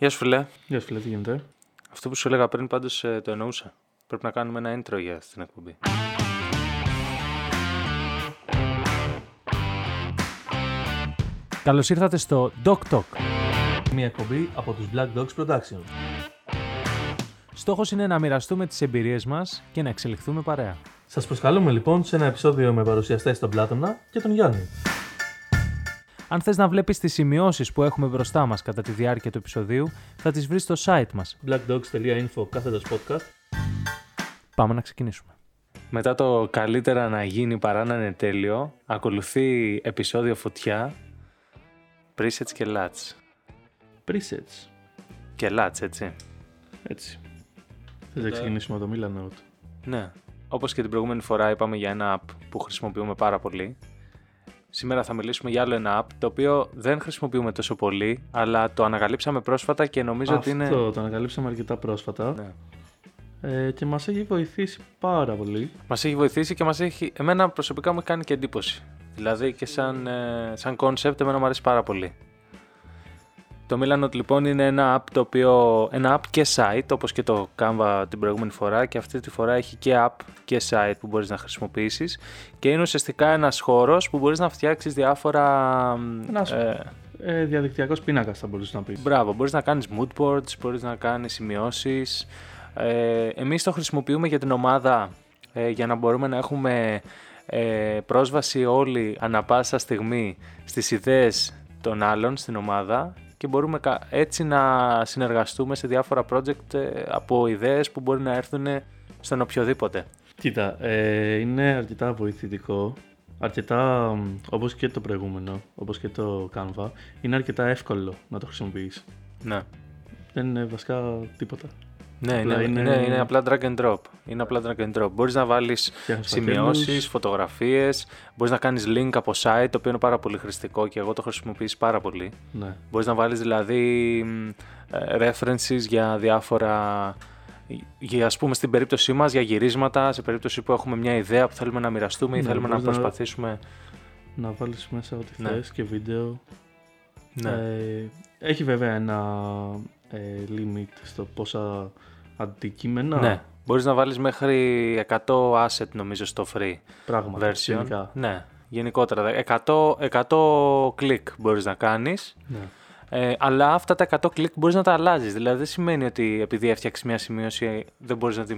Γεια σου φιλέ. Γεια σου φίλε, τι γίνεται; Αυτό που σου έλεγα πριν πάντως ε, το εννοούσα. Πρέπει να κάνουμε ένα intro για στην εκπομπή. Καλώς ήρθατε στο Doc Talk. Μια εκπομπή από τους Black Dogs Production. Στόχος είναι να μοιραστούμε τις εμπειρίες μας και να εξελιχθούμε παρέα. Σας προσκαλούμε λοιπόν σε ένα επεισόδιο με παρουσιαστές τον Πλάτωνα και τον Γιάννη. Αν θες να βλέπεις τις σημειώσεις που έχουμε μπροστά μας κατά τη διάρκεια του επεισοδίου, θα τις βρεις στο site μας. blackdogs.info κάθετος podcast. Πάμε να ξεκινήσουμε. Μετά το καλύτερα να γίνει παρά να είναι τέλειο, ακολουθεί επεισόδιο φωτιά, presets και lats. Presets. Και lats, έτσι. Έτσι. Θες να ξεκινήσουμε από το Milanote. Ναι. Όπως και την προηγούμενη φορά είπαμε για ένα app που χρησιμοποιούμε πάρα πολύ. Σήμερα θα μιλήσουμε για άλλο ένα app το οποίο δεν χρησιμοποιούμε τόσο πολύ, αλλά το ανακαλύψαμε πρόσφατα και νομίζω ότι είναι... Αυτό το ανακαλύψαμε αρκετά πρόσφατα Ναι. ε, και μας έχει βοηθήσει πάρα πολύ. Μας έχει βοηθήσει και μας έχει. Εμένα προσωπικά μου έχει κάνει και εντύπωση. Δηλαδή και σαν, ε, σαν concept, εμένα μου αρέσει πάρα πολύ. Το Milanote λοιπόν είναι ένα app το οποίο. Ένα app και site όπως και το Canva την προηγούμενη φορά και αυτή τη φορά έχει και app και site που μπορείς να χρησιμοποιήσεις και είναι ουσιαστικά ένας χώρος που μπορείς να φτιάξεις διάφορα. Ένας- ε, Ε, διαδικτυακός πίνακας θα μπορούσες να πεις. Μπράβο, μπορείς να κάνεις mood boards, μπορείς να κάνεις σημειώσεις. Ε, εμείς το χρησιμοποιούμε για την ομάδα ε, για να μπορούμε να έχουμε ε, πρόσβαση όλοι ανα πάσα στιγμή στις ιδέες των άλλων στην ομάδα και μπορούμε κα- έτσι να συνεργαστούμε σε διάφορα project ε, από ιδέες που μπορεί να έρθουν στον οποιοδήποτε. Κοίτα, ε, είναι αρκετά βοηθητικό. Αρκετά, μ, όπως και το προηγούμενο, όπως και το Canva, είναι αρκετά εύκολο να το χρησιμοποιείς. Ναι. Δεν είναι βασικά τίποτα. Ναι, Απλά είναι, είναι- είναι, είναι απλά drag and drop. Είναι απλά drag and drop. Μπορείς να βάλεις Φτιάχνεις σημειώσεις, φακέλους. φωτογραφίες, μπορείς να κάνεις link από site, το οποίο είναι πάρα πολύ χρηστικό και εγώ το χρησιμοποιήσω πάρα πολύ. Ναι. Μπορείς να βάλεις δηλαδή μ, ε, references για διάφορα, για, ας πούμε στην περίπτωσή μας για γυρίσματα, σε περίπτωση που έχουμε μια ιδέα που θέλουμε να μοιραστούμε ή Ναι, θέλουμε να μπορείς να- προσπαθήσουμε. Να βάλεις μέσα ό,τι Ναι. θες και βίντεο. Ναι. Ε, έχει βέβαια ένα ε, limit στο πόσα αντικείμενα. ναι. Μπορείς να βάλεις μέχρι 100 asset νομίζω στο free. Πράγματα. version. γενικά. Ναι, γενικότερα. 100, 100 κλικ μπορείς να κάνεις. Ναι. Ε, αλλά αυτά τα 100 κλικ μπορείς να τα αλλάζεις. Δηλαδή δεν σημαίνει ότι επειδή έφτιαξες μια σημείωση δεν μπορείς να τη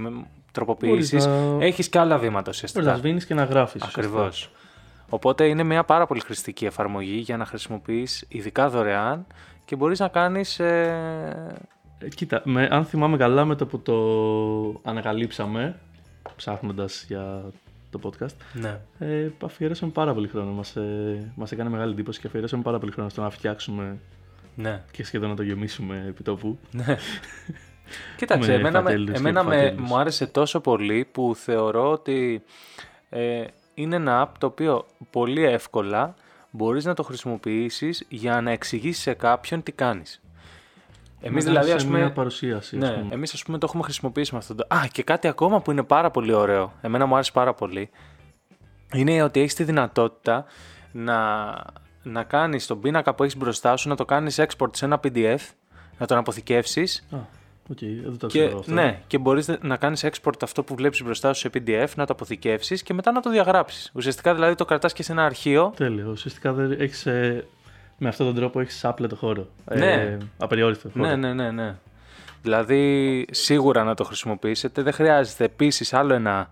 τροποποιήσεις. Μπορείς να- Έχεις και άλλα βήματα Μπορείς να ουσιαστικά. σβήνεις και να γράφεις. Ακριβώς. Οπότε είναι μια πάρα πολύ χρηστική εφαρμογή για να χρησιμοποιείς ειδικά δωρεάν και μπορείς να κάνεις... Ε... Ε, κοίτα, με, αν θυμάμαι καλά με το που το ανακαλύψαμε, ψάχνοντας για το podcast, Ναι. ε, αφιέρωσαμε πάρα πολύ χρόνο. Μας, ε, μας έκανε μεγάλη εντύπωση και αφιέρωσαμε πάρα πολύ χρόνο στο να φτιάξουμε Ναι. και σχεδόν να το γεμίσουμε επί τόπου. Ναι. Κοίταξε, Με εμένα, με, φακέλους και εμένα με, φακέλους. μου άρεσε τόσο πολύ που θεωρώ ότι ε, είναι ένα app το οποίο πολύ εύκολα μπορείς να το χρησιμοποιήσεις για να εξηγήσεις σε κάποιον τι κάνεις. Εμείς Να δηλαδή, κάνεις ας μια πούμε, παρουσίαση. ας ναι, πούμε. εμείς ας πούμε το έχουμε χρησιμοποιήσει με αυτό το... Α, και κάτι ακόμα που είναι πάρα πολύ ωραίο, εμένα μου άρεσε πάρα πολύ, είναι ότι έχεις τη δυνατότητα να, να κάνεις τον πίνακα που έχεις μπροστά σου, να το κάνεις export σε ένα PDF, να τον αποθηκεύσεις Α, οκ, δεν το και, ξέρω αυτό. ναι, και μπορείς να κάνεις export αυτό που βλέπεις μπροστά σου σε PDF, να το αποθηκεύσεις και μετά να το διαγράψεις. Ουσιαστικά δηλαδή το κρατάς και σε ένα αρχείο. Τέλειο. Ουσιαστικά δεν έχεις, ε, με αυτόν τον τρόπο έχεις άπλετο χώρο. Ναι. Ε, απεριόριστο χώρο. Ναι, ναι, ναι, ναι. Δηλαδή σίγουρα να το χρησιμοποιήσετε. Δεν χρειάζεται επίσης άλλο ένα,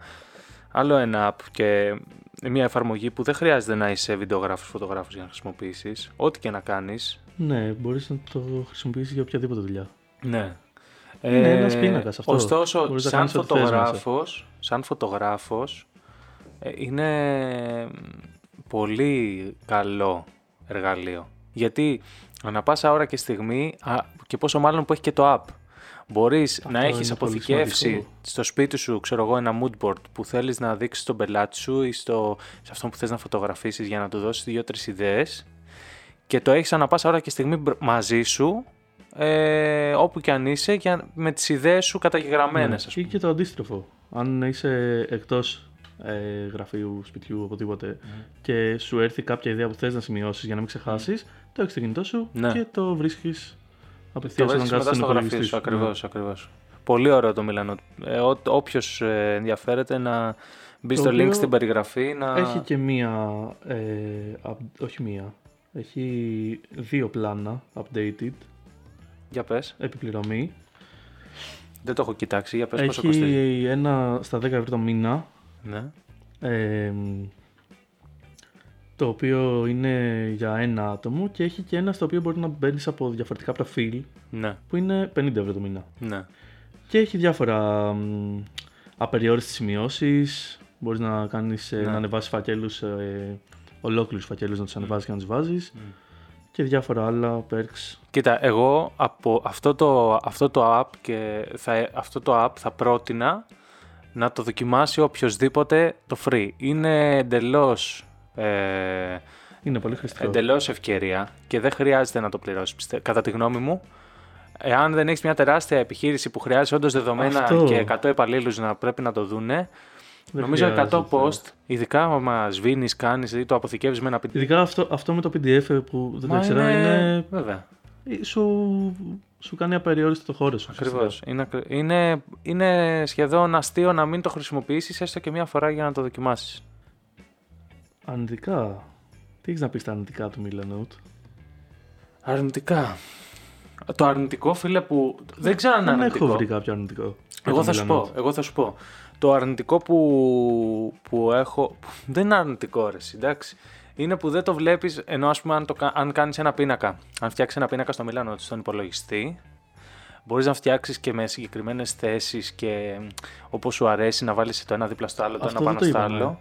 άλλο ένα app και μια εφαρμογή που δεν χρειάζεται να είσαι βιντεογράφος, φωτογράφος για να χρησιμοποιήσεις. Ό,τι και να κάνεις. Ναι, μπορείς να το χρησιμοποιήσεις για οποιαδήποτε δουλειά. Ναι. Είναι ένας πίνακας αυτός. Ωστόσο, Μπορείς να σαν κάνεις ό,τι θες μέσα. φωτογράφος, σαν φωτογράφος, ε, είναι πολύ καλό εργαλείο. Γιατί ανά πάσα ώρα και στιγμή, α, και πόσο μάλλον που έχει και το app, μπορείς Αυτό να έχεις είναι πολύ αποθηκεύσει σημαντικό. στο σπίτι σου, ξέρω εγώ, ένα mood board που θέλεις να δείξεις στον πελάτη σου ή στο, σε αυτόν που θες να φωτογραφίσεις για να του δώσεις δύο-τρεις ιδέες και το έχεις ανά πάσα ώρα και στιγμή μπρο- μαζί σου ε, όπου και αν είσαι για, με τις ιδέες σου καταγεγραμμένες ας Ναι. Ή και το αντίστροφο. Αν είσαι εκτός ε, γραφείου, σπιτιού, οπουδήποτε και σου έρθει κάποια ιδέα που θες να σημειώσεις για να μην ξεχάσεις, το έχεις στο κινητό σου Ναι. και το βρίσκεις Απευθείας το όταν βρίσκεις κάθεσαι μετά στον στο γραφείο υπολογιστή σου. σου. Ακριβώς, ακριβώς. Πολύ ωραίο το Milanote. Ε, ό- όποιος ε, ενδιαφέρεται να μπει Το στο link οποίο στην περιγραφή να... Ναι. Έχει και μία. Ε, up- όχι μία. Έχει δύο πλάνα updated, Για πες. επιπληρωμή. Δεν το έχω κοιτάξει. Για πες πόσο κοστίζει. Έχει ένα στα 10 ευρώ το μήνα. Ναι. ε, το οποίο είναι για ένα άτομο και έχει και ένα στο οποίο μπορεί να μπαίνεις από διαφορετικά προφίλ Ναι. που είναι 50 ευρώ το μήνα. Ναι. Και έχει διάφορα μ, απεριόριστες σημειώσεις, μπορείς να, κάνεις, ε, Ναι. να ανεβάσεις φακέλους, ε, ολόκληρους φακέλους να τους ανεβάζεις και να τους βάζεις και διάφορα άλλα perks. Κοίτα, εγώ από αυτό το, αυτό το app και θα, αυτό το app θα πρότεινα να το δοκιμάσει οποιοδήποτε το free. Είναι εντελώς, ε, Είναι πολύ χρηστικό. εντελώς ευκαιρία και δεν χρειάζεται να το πληρώσεις, πιστε- κατά τη γνώμη μου. Εάν δεν έχεις μια τεράστια επιχείρηση που χρειάζεται όντως δεδομένα Αυτό. και 100 υπαλλήλους να πρέπει να το δούνε, Δεν νομίζω 100 χρειάζεται. post, ειδικά άμα σβήνεις, κάνεις ή το αποθηκεύεις με ένα PDF. Ειδικά αυτό, αυτό με το PDF που δεν το Μα ήξερα είναι... Βέβαια. ε, Σου, σου κάνει απεριόριστο το χώρο σου. Ακριβώς. Είναι, ακρι- είναι, είναι σχεδόν αστείο να μην το χρησιμοποιήσεις έστω και μία φορά για να το δοκιμάσεις. Αρνητικά. Τι έχεις να πεις στα αρνητικά του Milanote. Αρνητικά. Το αρνητικό, φίλε, που. Δεν ξέρω αν είναι Δεν αρνητικό. έχω βρει κάποιο αρνητικό. Για Εγώ το θα σου Milanote. πω. Εγώ θα σου πω. Το αρνητικό που, που έχω. Δεν είναι αρνητικό, ρε, εντάξει. Είναι που δεν το βλέπεις ενώ ας πούμε αν, το, κα- αν κάνεις ένα πίνακα. Αν φτιάξεις ένα πίνακα στο Milanote στον υπολογιστή, μπορείς να φτιάξεις και με συγκεκριμένες θέσεις και όπως σου αρέσει να βάλεις το ένα δίπλα στο άλλο, το Αυτό ένα δεν πάνω το στο είπαμε. άλλο.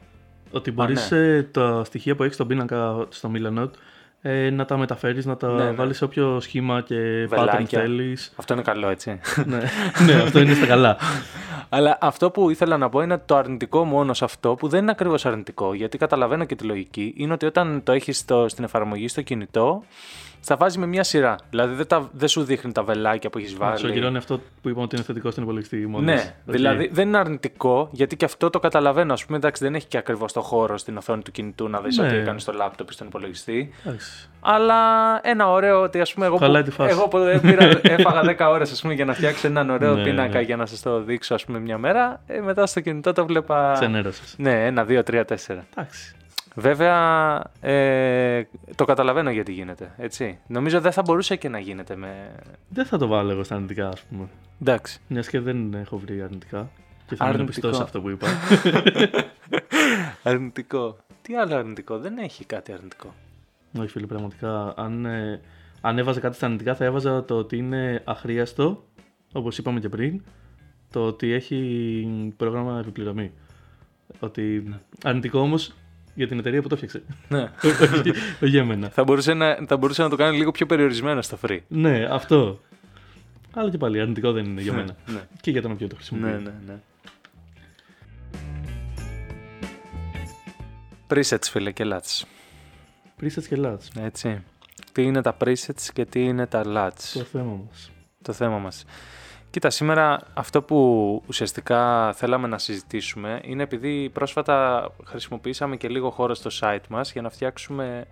Ότι μπορείς ναι. τα στοιχεία που έχεις στον πίνακα στο Milanote ε, να τα μεταφέρεις, να τα Ναι, ναι. βάλεις σε όποιο σχήμα και pattern Βελάκια. θέλεις. Αυτό είναι καλό, έτσι. ναι. ναι, αυτό είναι στα καλά. Αλλά αυτό που ήθελα να πω είναι ότι το αρνητικό μόνο σε αυτό, που δεν είναι ακριβώς αρνητικό, γιατί καταλαβαίνω και τη λογική, είναι ότι όταν το έχεις στην εφαρμογή στο κινητό, θα βάζει με μια σειρά. Δηλαδή δεν, τα, δεν σου δείχνει τα βελάκια που έχεις Σου βάλει. ακυρώνει αυτό που είπαμε ότι είναι θετικό στην υπολογιστή μόλις. Ναι, Οκ. δηλαδή δεν είναι αρνητικό, γιατί και αυτό το καταλαβαίνω. Α πούμε, εντάξει, δεν έχει και ακριβώς το χώρο στην οθόνη του κινητού να δεις Ναι. ότι έκανε στο λάπτοπ ή στον υπολογιστή. Εντάξει. Αλλά ένα ωραίο ότι ας πούμε εγώ που, Χαλάει τη φάση. εγώ που πήρα, έφαγα 10 ώρες ας πούμε, για να φτιάξω έναν ωραίο Ναι, πίνακα ναι. για να σας το δείξω ας πούμε, μια μέρα, ε, μετά στο κινητό το βλέπα... Ξενέρωσες. Ναι, ένα, δύο, τρία, τέσσερα. Εντάξει. Βέβαια, ε, το καταλαβαίνω γιατί γίνεται, έτσι. Νομίζω δεν θα μπορούσε και να γίνεται με... Δεν θα το βάλω εγώ στα αρνητικά, ας πούμε. Εντάξει. Μιας και δεν έχω βρει αρνητικά. Και θα μείνω Αρνητικό. πιστός σε αυτό που είπα. αρνητικό. Τι άλλο αρνητικό, δεν έχει κάτι αρνητικό. Όχι, φίλε, πραγματικά. Αν, ε, αν έβαζα κάτι στα αρνητικά, θα έβαζα το ότι είναι αχρίαστο, όπως είπαμε και πριν. Το ότι έχει πρόγραμμα επιπληρωμή. Ότι αρνητικό όμως για την εταιρεία που το έφτιαξε. ναι. όχι, όχι για μένα. θα, μπορούσε να, θα μπορούσε να το κάνει λίγο πιο περιορισμένο στο free. Ναι, αυτό. Αλλά και πάλι αρνητικό δεν είναι για μένα. ναι. Και για τον οποίο το χρησιμοποιεί. Ναι, ναι, ναι. Presets, φίλε, και LUTs. Presets και LUTs. Έτσι. Τι είναι τα presets και τι είναι τα Το LUTs. θέμα μας. Το θέμα μας. Κοίτα, σήμερα αυτό που ουσιαστικά θέλαμε να συζητήσουμε είναι επειδή πρόσφατα χρησιμοποιήσαμε και λίγο χώρο στο site μας για να φτιάξουμε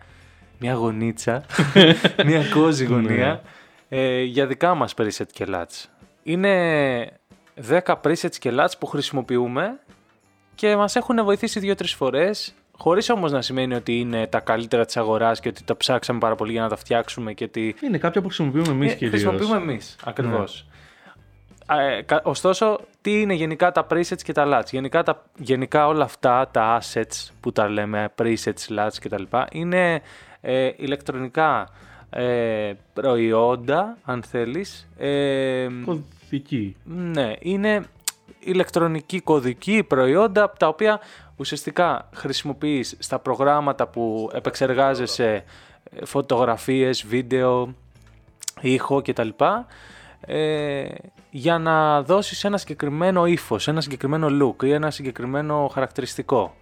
μια γωνίτσα, μια κόζη γωνία ε, για δικά μας preset και LUTs. Είναι 10 presets και LUTs που χρησιμοποιούμε και μας έχουν βοηθήσει δύο-τρεις φορές χωρίς όμως να σημαίνει ότι είναι τα καλύτερα της αγοράς και ότι τα ψάξαμε πάρα πολύ για να τα φτιάξουμε και ότι Είναι κάποια που χρησιμοποιούμε εμείς ε, κυρίως. Χρησιμοποιούμε εμείς. Ακριβώς. Ε, κα- ωστόσο, τι είναι γενικά τα presets και τα LUTs. Γενικά, τα, γενικά όλα αυτά τα assets που τα λέμε, presets, LUTs κτλ. είναι ε, ηλεκτρονικά ε, προϊόντα, αν θέλεις. Ε, Κωδική. ναι, είναι ηλεκτρονική κωδική προϊόντα τα οποία ουσιαστικά χρησιμοποιείς στα προγράμματα που επεξεργάζεσαι ε, φωτογραφίες, βίντεο, ήχο κτλ. Ε, για να δώσεις ένα συγκεκριμένο ύφος, ένα συγκεκριμένο look ή ένα συγκεκριμένο χαρακτηριστικό.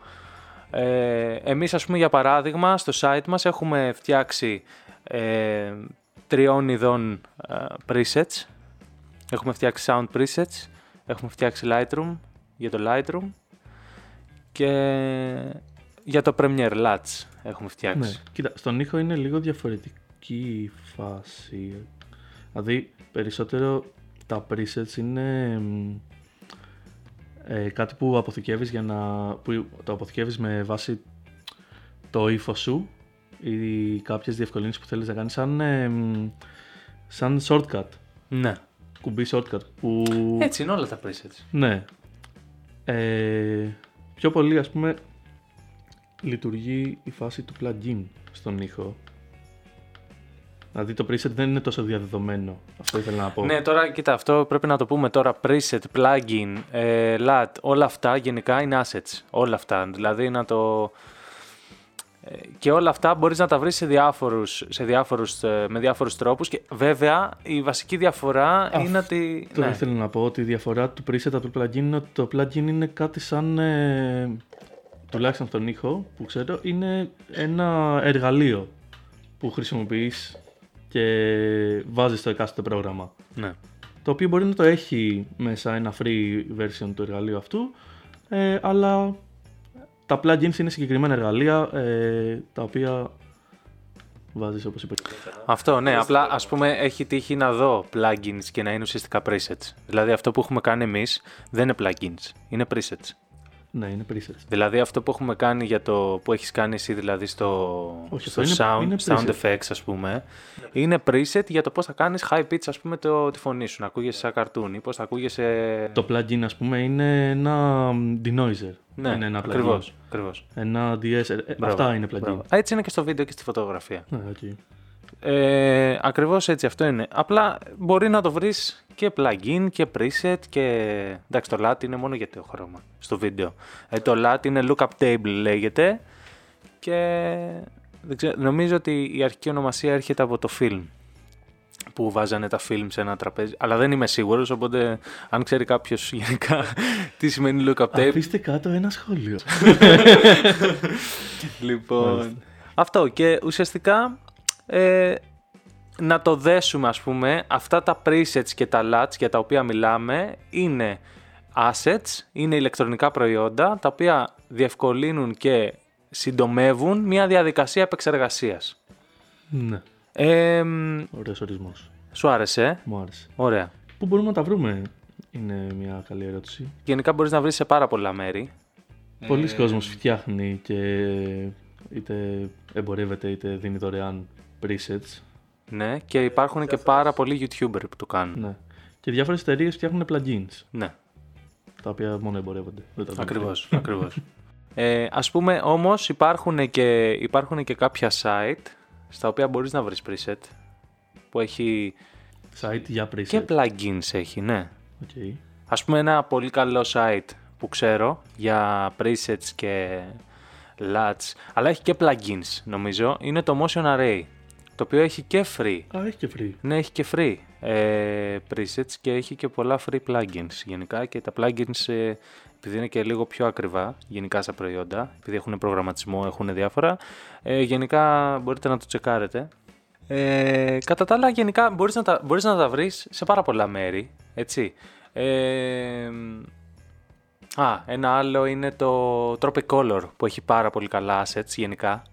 Ε, εμείς ας πούμε για παράδειγμα στο site μας έχουμε φτιάξει ε, τριών ειδών ε, presets. Έχουμε φτιάξει sound presets, έχουμε φτιάξει Lightroom για το Lightroom και για το Premiere LUTs έχουμε φτιάξει. Ναι. Κοίτα, στον ήχο είναι λίγο διαφορετική η φάση. Δηλαδή, περισσότερο τα presets είναι ε, κάτι που αποθηκεύεις για να... που το αποθηκεύεις με βάση το ύφο σου ή κάποιες διευκολύνσεις που θέλεις να κάνεις σαν, ε, σαν shortcut. Ναι. Κουμπί shortcut. Που... Έτσι είναι όλα τα presets. Ναι. Ε, πιο πολύ ας πούμε λειτουργεί η φάση του plugin στον ήχο. Δηλαδή το preset δεν είναι τόσο διαδεδομένο. Αυτό ήθελα να πω. Ναι, τώρα κοίτα, αυτό πρέπει να το πούμε τώρα. Preset, plugin, ε, LAT, όλα αυτά γενικά είναι assets. Όλα αυτά. Δηλαδή να το. ε, Και όλα αυτά μπορείς να τα βρεις σε διάφορους, σε διάφορους, ε, με διάφορους τρόπους και βέβαια η βασική διαφορά είναι ότι... Το ήθελα να πω ότι η διαφορά του preset από το plugin είναι ότι το plugin είναι κάτι σαν. Ε, τουλάχιστον στον ήχο που ξέρω, είναι ένα εργαλείο που χρησιμοποιείς και βάζεις στο εκάστοτε πρόγραμμα. Ναι. Το οποίο μπορεί να το έχει μέσα ένα free version του εργαλείου αυτού, ε, αλλά τα plugins είναι συγκεκριμένα εργαλεία ε, τα οποία βάζεις όπως είπες. Αυτό, ναι. Απλά ας πούμε έχει τύχει να δω plugins και να είναι ουσιαστικά presets. Δηλαδή αυτό που έχουμε κάνει εμείς δεν είναι plugins, είναι presets. Ναι, είναι presets. Δηλαδή αυτό που έχουμε κάνει για το που έχεις κάνει εσύ δηλαδή στο, Όχι, στο αυτό είναι- sound, είναι sound preset. effects ας πούμε είναι preset για το πώς θα κάνεις high pitch ας πούμε το, τη φωνή σου, να ακούγεσαι σαν cartoon ή πώς θα ακούγεσαι... Το plugin ας πούμε είναι ένα denoiser. ναι, είναι ένα plugin. ακριβώς, ακριβώς. Ένα DSR. Ε, Μπράβο, αυτά είναι plugin. μπράβο. Έτσι είναι και στο βίντεο και στη φωτογραφία. Ναι, οκ. Ε, ακριβώς έτσι αυτό είναι. Απλά μπορεί να το βρεις και plugin και preset και... Εντάξει το LUT είναι μόνο για το χρώμα στο βίντεο. Ε, το LUT είναι lookup table λέγεται και δεν ξέρω, νομίζω ότι η αρχική ονομασία έρχεται από το film που βάζανε τα film σε ένα τραπέζι. Αλλά δεν είμαι σίγουρος, οπότε αν ξέρει κάποιος γενικά τι σημαίνει lookup table, Αφήστε κάτω ένα σχόλιο. Λοιπόν, Μάλιστα. αυτό και ουσιαστικά ε, να το δέσουμε ας πούμε αυτά τα presets και τα LUTs για τα οποία μιλάμε είναι assets, είναι ηλεκτρονικά προϊόντα τα οποία διευκολύνουν και συντομεύουν μια διαδικασία επεξεργασίας. ναι, Ε, μ, ωραίος ορισμός. σου άρεσε, ε; Μου άρεσε. ωραία. Πού μπορούμε να τα βρούμε, είναι μια καλή ερώτηση. Γενικά μπορείς να βρεις σε πάρα πολλά μέρη. Πολλοί Ε, κόσμος φτιάχνει και είτε εμπορεύεται είτε δίνει δωρεάν presets. Ναι, και υπάρχουν και πάρα πολλοί YouTuber που το κάνουν. Ναι. Και διάφορες εταιρείες φτιάχνουν plugins, Ναι. τα οποία μόνο εμπορεύονται. Δεν τα δίνουν. Ακριβώς, ακριβώς. Ε, ας πούμε όμως υπάρχουν και, υπάρχουν και κάποια site στα οποία μπορείς να βρεις preset που έχει Site για preset. και plugins έχει, ναι. Οκ. Ας πούμε ένα πολύ καλό site που ξέρω για presets και LUTs αλλά έχει και plugins νομίζω είναι το Motion Array το οποίο έχει και free Α, έχει και free. ναι, έχει και free ε, presets και έχει και πολλά free plugins γενικά και τα plugins ε, επειδή είναι και λίγο πιο ακριβά γενικά στα προϊόντα, επειδή έχουν προγραμματισμό, έχουν διάφορα, ε, γενικά μπορείτε να το τσεκάρετε. Ε, κατά τα άλλα, γενικά μπορείς να τα, μπορείς να τα βρεις σε πάρα πολλά μέρη, έτσι. Ε, α, ένα άλλο είναι το Tropicolor που έχει πάρα πολύ καλά assets γενικά.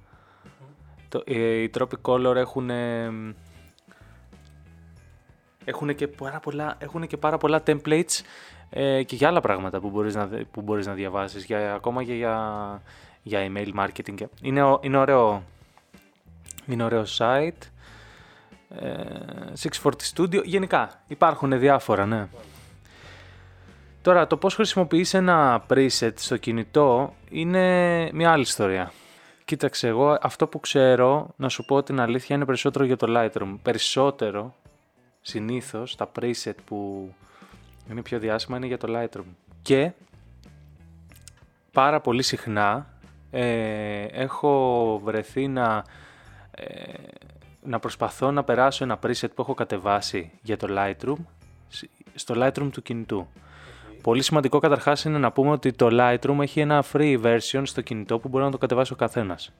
Το, ε, οι Tropicolor έχουν έχουν και πάρα πολλά, έχουν και πάρα πολλά templates ε, και για άλλα πράγματα που μπορείς να, δε- που μπορείς να διαβάσεις, για, ακόμα και για, για email marketing. και- Είναι, ω- είναι, ωραίο, είναι ωραίο site. Ε, 640 Studio. Γενικά υπάρχουν διάφορα, ναι. Τώρα, το πώς χρησιμοποιείς ένα preset στο κινητό είναι μια άλλη ιστορία. Κοίταξε, εγώ αυτό που ξέρω, να σου πω την αλήθεια, είναι περισσότερο για το Lightroom. Περισσότερο, συνήθως, τα preset που είναι πιο διάσημα είναι για το Lightroom. Και πάρα πολύ συχνά ε, έχω βρεθεί να, ε, να προσπαθώ να περάσω ένα preset που έχω κατεβάσει για το Lightroom σ- στο Lightroom του κινητού. Πολύ σημαντικό καταρχάς είναι να πούμε ότι το Lightroom έχει ένα free version στο κινητό που μπορεί να το κατεβάσει ο καθένας.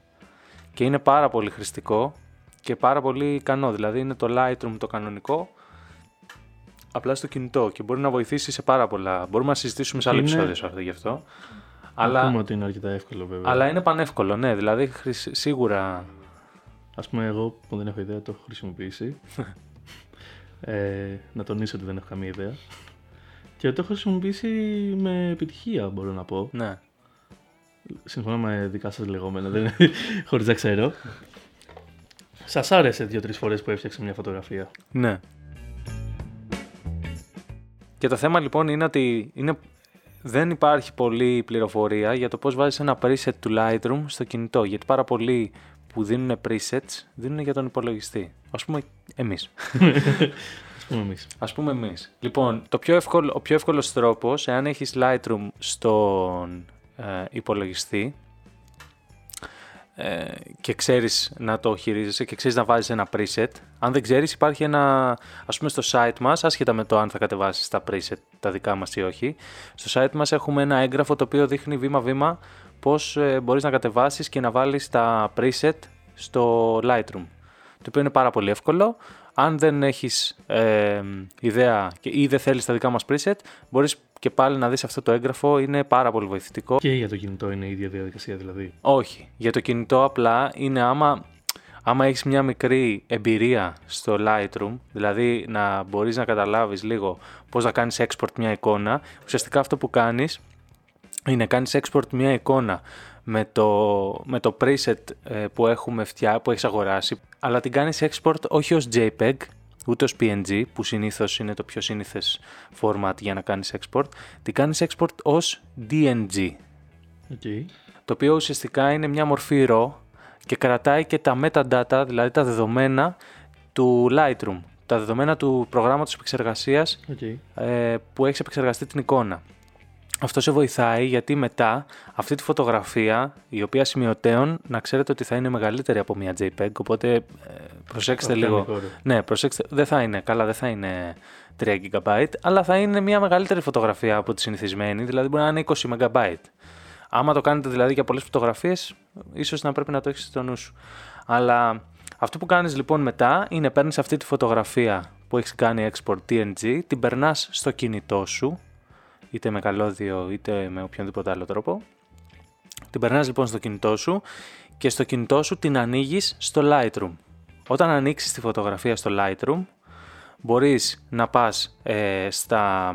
Και είναι πάρα πολύ χρηστικό και πάρα πολύ ικανό. Δηλαδή είναι το Lightroom το κανονικό απλά στο κινητό και μπορεί να βοηθήσει σε πάρα πολλά. Μπορούμε να συζητήσουμε σε άλλο Είναι- επεισόδιο σε αυτό γι' αυτό. Αλλά... Αλλά, πούμε ότι είναι αρκετά εύκολο βέβαια. αλλά είναι πανεύκολο, ναι. Δηλαδή χρησ- σίγουρα. Ας πούμε εγώ που δεν έχω ιδέα το έχω χρησιμοποιήσει. Ε, να τονίσω ότι δεν έχω καμία ιδέα. Και το έχω χρησιμοποιήσει με επιτυχία, μπορώ να πω. Ναι. Συμφωνώ με δικά σας λεγόμενα, δεν... χωρίς να ξέρω. Σας άρεσε δύο-τρεις φορές που έφτιαξα μια φωτογραφία. Ναι. Και το θέμα λοιπόν είναι ότι είναι, δεν υπάρχει πολλή πληροφορία για το πώς βάζεις ένα preset του Lightroom στο κινητό. Γιατί πάρα πολλοί που δίνουν presets δίνουν για τον υπολογιστή. Ας πούμε εμείς. Ας πούμε εμείς. Ας πούμε εμείς. Λοιπόν, το πιο εύκολο, ο πιο εύκολος τρόπος, εάν έχεις Lightroom στον ε, υπολογιστή ε, και ξέρεις να το χειρίζεσαι και ξέρεις να βάζεις ένα preset, αν δεν ξέρεις υπάρχει ένα, ας πούμε στο site μας, άσχετα με το αν θα κατεβάσεις τα preset τα δικά μας ή όχι, στο site μας έχουμε ένα έγγραφο το οποίο δείχνει βήμα-βήμα πώς ε, μπορείς να κατεβάσεις και να βάλεις τα preset στο Lightroom. Το οποίο είναι πάρα πολύ εύκολο. Αν δεν έχεις ε, ιδέα και, ή δεν θέλεις τα δικά μας preset, μπορείς και πάλι να δεις αυτό το έγγραφο, είναι πάρα πολύ βοηθητικό. Και για το κινητό είναι η ίδια διαδικασία δηλαδή. Όχι, για το κινητό απλά είναι άμα, άμα έχεις μια μικρή εμπειρία στο Lightroom, δηλαδή να μπορείς να καταλάβεις λίγο πώς να κάνεις export μια εικόνα, ουσιαστικά αυτό που κάνεις είναι κάνεις export μια εικόνα με το, με το preset ε, που έχουμε φτιά, που έχεις αγοράσει, αλλά την κάνεις export όχι ως JPEG, ούτε ως PNG, που συνήθως είναι το πιο σύνηθες format για να κάνεις export, την κάνεις export ως DNG, Okay. το οποίο ουσιαστικά είναι μια μορφή RAW και κρατάει και τα metadata, δηλαδή τα δεδομένα του Lightroom, τα δεδομένα του προγράμματος επεξεργασίας Okay. ε, που έχει επεξεργαστεί την εικόνα. Αυτό σε βοηθάει γιατί μετά αυτή τη φωτογραφία, η οποία σημειωτέων, να ξέρετε ότι θα είναι μεγαλύτερη από μια JPEG, οπότε ε, προσέξτε Αυτό είναι λίγο. κόρο. Ναι, προσέξτε, δεν θα είναι, καλά δεν θα είναι 3 GB, αλλά θα είναι μια μεγαλύτερη φωτογραφία από τη συνηθισμένη, δηλαδή μπορεί να είναι 20 MB. Άμα το κάνετε δηλαδή για πολλές φωτογραφίες, ίσως να πρέπει να το έχεις στο νου σου. Αλλά αυτό που κάνεις λοιπόν μετά είναι παίρνεις αυτή τη φωτογραφία που έχεις κάνει export TNG, την περνάς στο κινητό σου, είτε με καλώδιο είτε με οποιονδήποτε άλλο τρόπο. Την περνάς λοιπόν στο κινητό σου και στο κινητό σου την ανοίγεις στο Lightroom. Όταν ανοίξεις τη φωτογραφία στο Lightroom, μπορείς να πας ε, στα,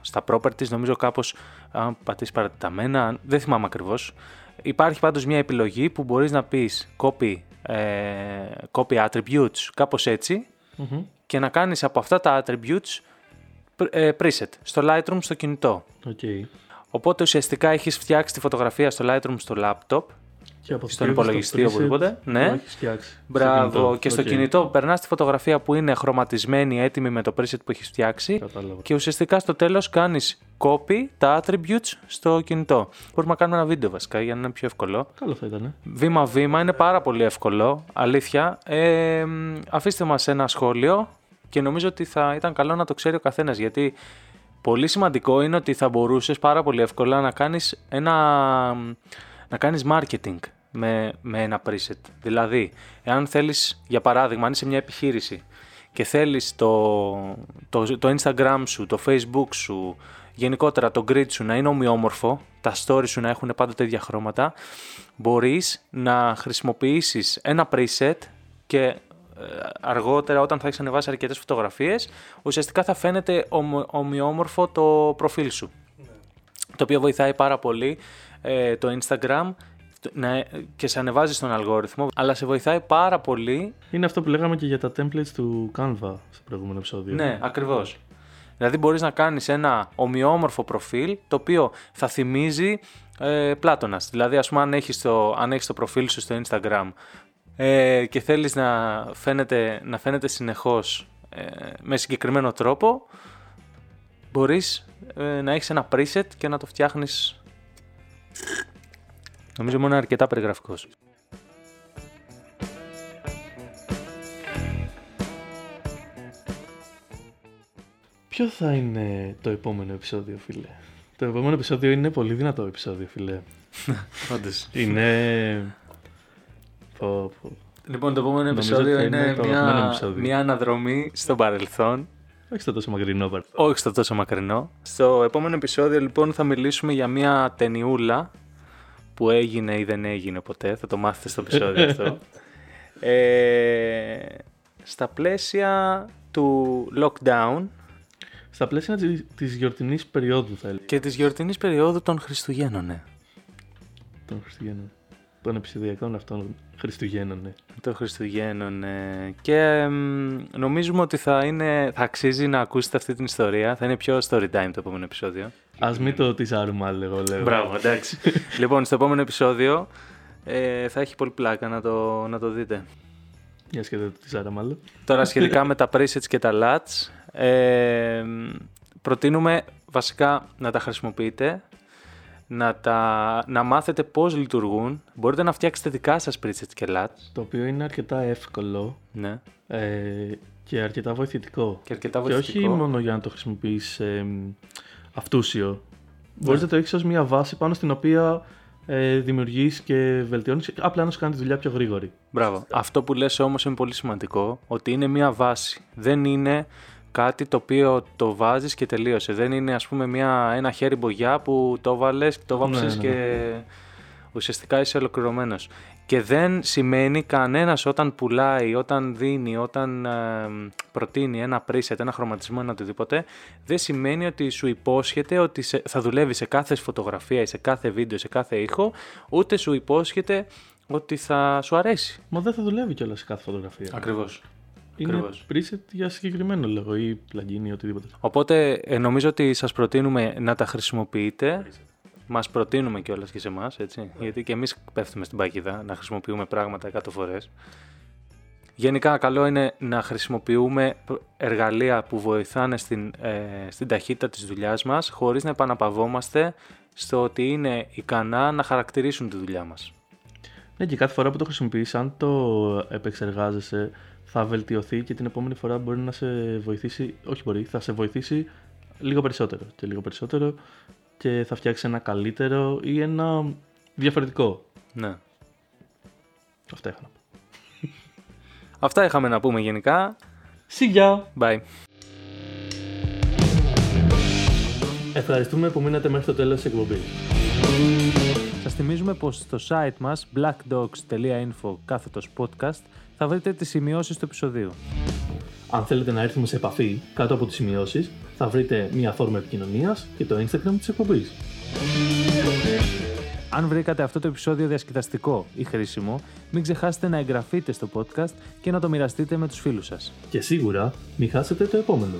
στα properties, νομίζω κάπως, αν πατήσεις παρατηταμένα, αν- δεν θυμάμαι ακριβώς. Υπάρχει πάντως μια επιλογή που μπορείς να πεις copy, ε, copy attributes, κάπως έτσι, Μμμ. και να κάνεις από αυτά τα attributes πr- ε, preset στο Lightroom στο κινητό. Okay. Οπότε ουσιαστικά έχεις φτιάξει τη φωτογραφία στο Lightroom στο laptop Και από Στον αυτό υπολογιστή, στο preset οπουδήποτε, που ναι. έχεις φτιάξει. Στο Μπράβο. κινητό. και στο Οκ. κινητό περνάς τη φωτογραφία που είναι χρωματισμένη, έτοιμη με το preset που έχεις φτιάξει. Κατάλαβα. Και ουσιαστικά στο τέλος κάνεις copy τα attributes στο κινητό. Μπορούμε να κάνουμε ένα βίντεο βασικά για να είναι πιο εύκολο. Καλό θα ήταν. Βήμα-βήμα είναι πάρα πολύ εύκολο. Αλήθεια. Ε, μ, αφήστε μας ένα σχόλιο και νομίζω ότι θα ήταν καλό να το ξέρει ο καθένας γιατί πολύ σημαντικό είναι ότι θα μπορούσες πάρα πολύ εύκολα να κάνεις ένα να κάνεις marketing με, με ένα preset. Δηλαδή, εάν θέλεις, για παράδειγμα, αν είσαι μια επιχείρηση και θέλεις το, το, το Instagram σου, το Facebook σου, γενικότερα το grid σου να είναι ομοιόμορφο, τα stories σου να έχουν πάντα τα ίδια χρώματα, μπορείς να χρησιμοποιήσεις ένα preset και ε, αργότερα όταν θα έχεις ανεβάσει αρκετές φωτογραφίες, ουσιαστικά θα φαίνεται ομο- ομοιόμορφο το προφίλ σου. Το οποίο βοηθάει πάρα πολύ ε, το Instagram το- να, και σε ανεβάζεις στον αλγόριθμο, αλλά σε βοηθάει πάρα πολύ Είναι αυτό που λέγαμε και για τα templates του Canva στο προηγούμενο επεισόδιο. Ναι, ακριβώς. Δηλαδή μπορείς να κάνεις ένα ομοιόμορφο προφίλ το οποίο θα θυμίζει ε, Πλάτωνας. Δηλαδή ας πούμε αν έχεις το, αν έχεις το προφίλ σου στο Instagram ε, και θέλεις να φαίνεται, να φαίνεται συνεχώς ε, με συγκεκριμένο τρόπο μπορείς ε, να έχεις ένα preset και να το φτιάχνεις νομίζω μόνο είναι αρκετά περιγραφικός. Ποιο θα είναι το επόμενο επεισόδιο, φίλε; Το επόμενο επεισόδιο είναι πολύ δυνατό επεισόδιο, φίλε. Όντως. Είναι. Πω, πω. Λοιπόν, το επόμενο Νομίζω επεισόδιο ότι θα είναι είναι το αγαπημένο μια, επεισόδιο. μια αναδρομή στο παρελθόν. Όχι στο τόσο μακρινό παρελθόν. Όχι στο τόσο μακρινό. Στο επόμενο επεισόδιο λοιπόν θα μιλήσουμε για μια ταινιούλα που έγινε ή δεν έγινε ποτέ. Θα το μάθετε στο επεισόδιο αυτό. Ε, στα πλαίσια του lockdown Στα πλαίσια της, της γιορτινής περίοδου θα έλεγα. και της γιορτινής περίοδου των Χριστουγέννων. ναι. Των Χριστουγέννων. Των επεισοδιακών αυτών Χριστουγέννων, ναι. Το Χριστουγέννων. ναι. Και εμ, νομίζουμε ότι θα, είναι, θα αξίζει να ακούσετε αυτή την ιστορία. Θα είναι πιο story time το επόμενο επεισόδιο. Ας μην το τυσάρουμε άλλο, εγώ λέω. Μπράβο, εντάξει. λοιπόν, στο επόμενο επεισόδιο ε, θα έχει πολύ πλάκα να το, να το δείτε. Για και δεν το τυσάραμε άλλο. Τώρα σχετικά με τα presets και τα LUTs, ε, προτείνουμε βασικά να τα χρησιμοποιείτε, να, τα, να μάθετε πώς λειτουργούν. Μπορείτε να φτιάξετε δικά σας presets και LUTs. Το οποίο είναι αρκετά εύκολο Ναι. ε, και αρκετά βοηθητικό. Και αρκετά Και βοηθητικό. όχι μόνο για να το χρησιμοποιείς ε, αυτούσιο. Μπορείς να το έχεις ως μια βάση πάνω στην οποία ε, δημιουργείς και βελτιώνεις απλά να σου κάνει τη δουλειά πιο γρήγορη. Μπράβο. Αυτό που λες όμως είναι πολύ σημαντικό, ότι είναι μια βάση. Δεν είναι κάτι το οποίο το βάζεις και τελείωσε. Δεν είναι ας πούμε μια, ένα χέρι μπογιά που το βάλες, το βάψες ναι, ναι. και ουσιαστικά είσαι ολοκληρωμένος. Και δεν σημαίνει κανένας όταν πουλάει, όταν δίνει, όταν ε, προτείνει ένα preset, ένα χρωματισμό, ένα οτιδήποτε, δεν σημαίνει ότι σου υπόσχεται ότι σε- θα δουλεύει σε κάθε φωτογραφία ή σε κάθε βίντεο, σε κάθε ήχο, ούτε σου υπόσχεται ότι θα σου αρέσει. Μα δεν θα δουλεύει κιόλας σε κάθε φωτογραφία. Ακριβώς. Είναι ακριβώς. preset για συγκεκριμένο λόγο ή plugin ή οτιδήποτε. Οπότε ε, νομίζω ότι σας προτείνουμε να τα χρησιμοποιείτε. Μας προτείνουμε κιόλας και σε εμάς, έτσι. Γιατί και εμείς πέφτουμε στην παγίδα να χρησιμοποιούμε πράγματα 100 φορές. Γενικά καλό είναι να χρησιμοποιούμε προ- εργαλεία που βοηθάνε στην, ε, στην ταχύτητα της δουλειάς μας χωρίς να επαναπαυόμαστε στο ότι είναι ικανά να χαρακτηρίσουν τη δουλειά μας. Ναι, και κάθε φορά που το χρησιμοποιείς, αν το επεξεργάζεσαι, θα βελτιωθεί και την επόμενη φορά μπορεί να σε βοηθήσει, όχι μπορεί, θα σε βοηθήσει λίγο περισσότερο και λίγο περισσότερο και θα φτιάξει ένα καλύτερο ή ένα διαφορετικό. Ναι. Αυτά είχα να πω. Αυτά είχαμε να πούμε γενικά. Σιγιά! Bye. Ευχαριστούμε που μείνατε μέχρι το τέλος της εκπομπής. Σας θυμίζουμε πως στο site μας blackdogs.info κάθετος podcast θα βρείτε τις σημειώσεις του επεισοδίου. Αν θέλετε να έρθουμε σε επαφή κάτω από τις σημειώσεις, θα βρείτε μια φόρμα επικοινωνίας και το Instagram της εκπομπής. Αν βρήκατε αυτό το επεισόδιο διασκεδαστικό ή χρήσιμο, μην ξεχάσετε να εγγραφείτε στο podcast και να το μοιραστείτε με τους φίλους σας. Και σίγουρα μην χάσετε το επόμενο.